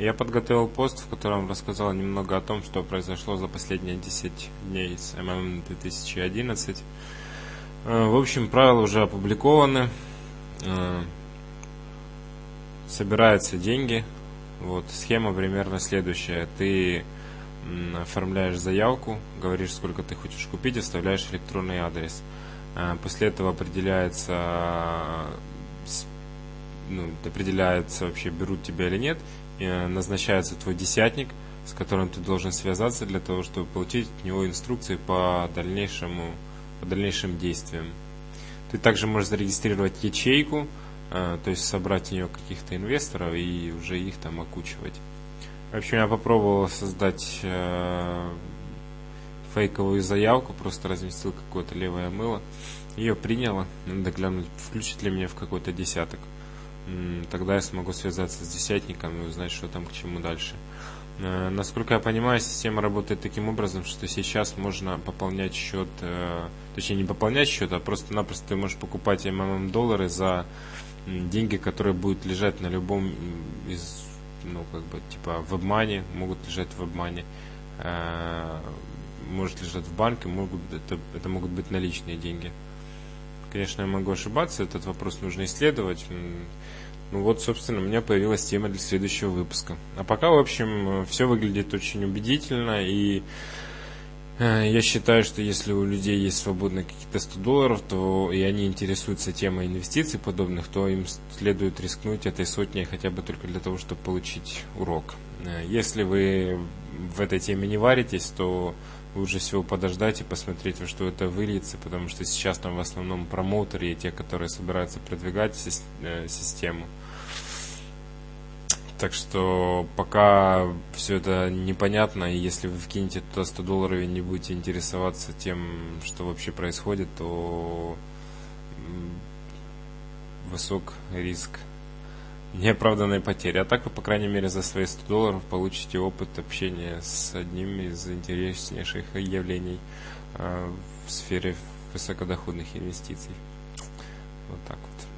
Я подготовил пост, в котором рассказал немного о том, что произошло за последние 10 дней с ММ 2011. Э, в общем, правила уже опубликованы. Э, собираются деньги. Вот, схема примерно следующая. Ты оформляешь заявку, говоришь, сколько ты хочешь купить, оставляешь электронный адрес. Э, после этого определяется, ну, определяется вообще, берут тебя или нет, назначается твой десятник, с которым ты должен связаться для того, чтобы получить от него инструкции по дальнейшему, по дальнейшим действиям. Ты также можешь зарегистрировать ячейку, э, то есть собрать в нее каких-то инвесторов и уже их там окучивать. В общем, я попробовал создать э, фейковую заявку, просто разместил какое-то левое мыло. Ее приняло, надо глянуть, включит ли меня в какой-то десяток. Тогда я смогу связаться с десятником и узнать, что там к чему дальше. Э, насколько я понимаю, система работает таким образом, что сейчас можно пополнять счет, э, точнее не пополнять счет, а просто-напросто ты можешь покупать МММ доллары за деньги, которые будут лежать на любом из, ну, как бы, типа, в обмане, могут лежать в обмане, э, может лежать в банке, могут, это, это могут быть наличные деньги. Конечно, я могу ошибаться, этот вопрос нужно исследовать. Ну вот, собственно, у меня появилась тема для следующего выпуска. А пока, в общем, все выглядит очень убедительно, и э, я считаю, что если у людей есть свободные какие-то 100 долларов, то и они интересуются темой инвестиций подобных, то им следует рискнуть этой сотней хотя бы только для того, чтобы получить урок. Э, если вы в этой теме не варитесь, то лучше всего подождать и посмотреть, во что это выльется, потому что сейчас там в основном промоутеры и те, которые собираются продвигать э, систему. Так что пока все это непонятно, и если вы вкинете туда 100 долларов и не будете интересоваться тем, что вообще происходит, то высок риск неоправданной потери. А так вы, по крайней мере, за свои 100 долларов получите опыт общения с одним из интереснейших явлений э, в сфере высокодоходных инвестиций. Вот так вот.